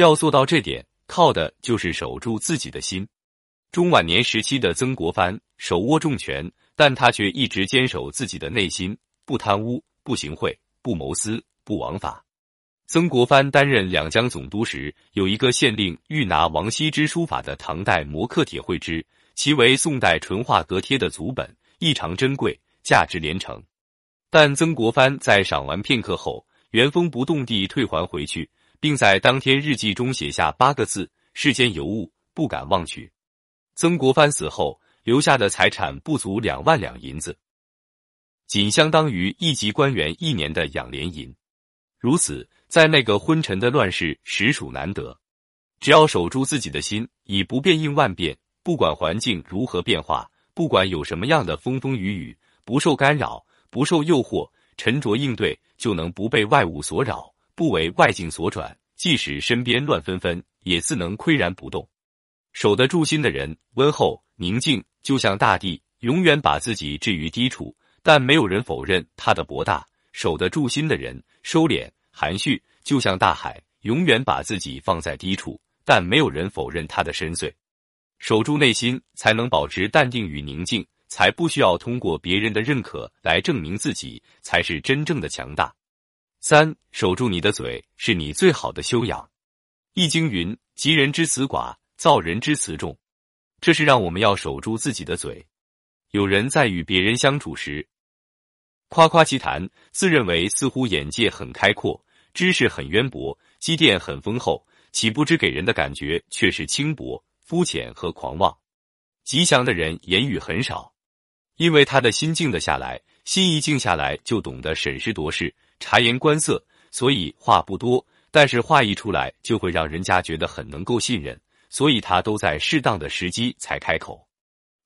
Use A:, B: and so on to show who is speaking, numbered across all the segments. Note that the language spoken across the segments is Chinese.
A: 要做到这点，靠的就是守住自己的心。中晚年时期的曾国藩手握重权，但他却一直坚守自己的内心，不贪污，不行贿，不谋私，不枉法。曾国藩担任两江总督时，有一个县令欲拿王羲之书法的唐代摹刻帖绘之，其为宋代淳化阁帖的祖本，异常珍贵，价值连城。但曾国藩在赏完片刻后，原封不动地退还回去，并在当天日记中写下八个字：“世间尤物，不敢忘取。”曾国藩死后留下的财产不足两万两银子，仅相当于一级官员一年的养廉银。如此。在那个昏沉的乱世，实属难得。只要守住自己的心，以不变应万变，不管环境如何变化，不管有什么样的风风雨雨，不受干扰，不受诱惑，沉着应对，就能不被外物所扰，不为外境所转。即使身边乱纷纷，也自能岿然不动。守得住心的人，温厚宁静，就像大地，永远把自己置于低处，但没有人否认他的博大。守得住心的人，收敛。含蓄就像大海，永远把自己放在低处，但没有人否认它的深邃。守住内心，才能保持淡定与宁静，才不需要通过别人的认可来证明自己，才是真正的强大。三，守住你的嘴，是你最好的修养。易经云：“吉人之辞寡，造人之辞重。”这是让我们要守住自己的嘴。有人在与别人相处时，夸夸其谈，自认为似乎眼界很开阔。知识很渊博，积淀很丰厚，岂不知给人的感觉却是轻薄、肤浅和狂妄。吉祥的人言语很少，因为他的心静得下来，心一静下来就懂得审时度势、察言观色，所以话不多。但是话一出来，就会让人家觉得很能够信任，所以他都在适当的时机才开口。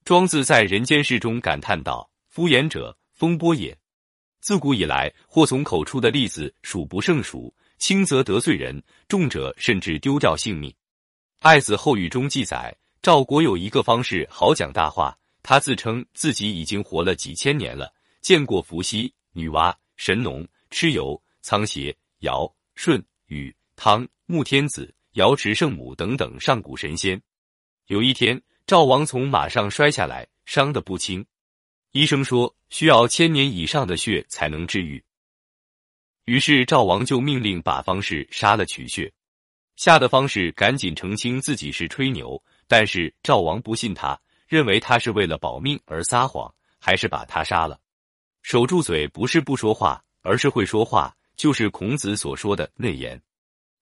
A: 庄子在《人间世》中感叹道：“敷衍者，风波也。”自古以来，祸从口出的例子数不胜数，轻则得罪人，重者甚至丢掉性命。《爱子后语》中记载，赵国有一个方士好讲大话，他自称自己已经活了几千年了，见过伏羲、女娲、神农、蚩尤、仓颉、尧、舜、禹、汤、穆天子、瑶池圣母等等上古神仙。有一天，赵王从马上摔下来，伤得不轻。医生说需要千年以上的血才能治愈，于是赵王就命令把方士杀了取血，吓得方士赶紧澄清自己是吹牛，但是赵王不信他，认为他是为了保命而撒谎，还是把他杀了。守住嘴不是不说话，而是会说话，就是孔子所说的内言。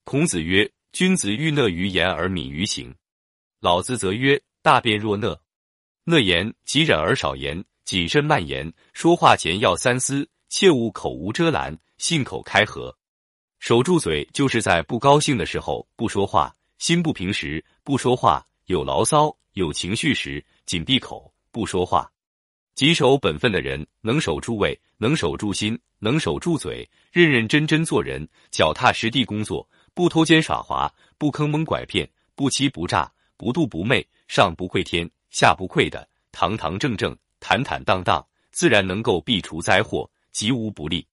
A: 孔子曰：“君子欲讷于言而敏于行。”老子则曰：“大辩若讷。”讷言即忍而少言。谨慎慢言，说话前要三思，切勿口无遮拦，信口开河。守住嘴，就是在不高兴的时候不说话，心不平时不说话，有牢骚、有情绪时紧闭口不说话。谨守本分的人，能守住位，能守住心，能守住嘴，认认真真做人，脚踏实地工作，不偷奸耍滑，不坑蒙拐骗，不欺不诈，不妒不昧，上不愧天，下不愧的，堂堂正正。坦坦荡荡，自然能够避除灾祸，吉无不利。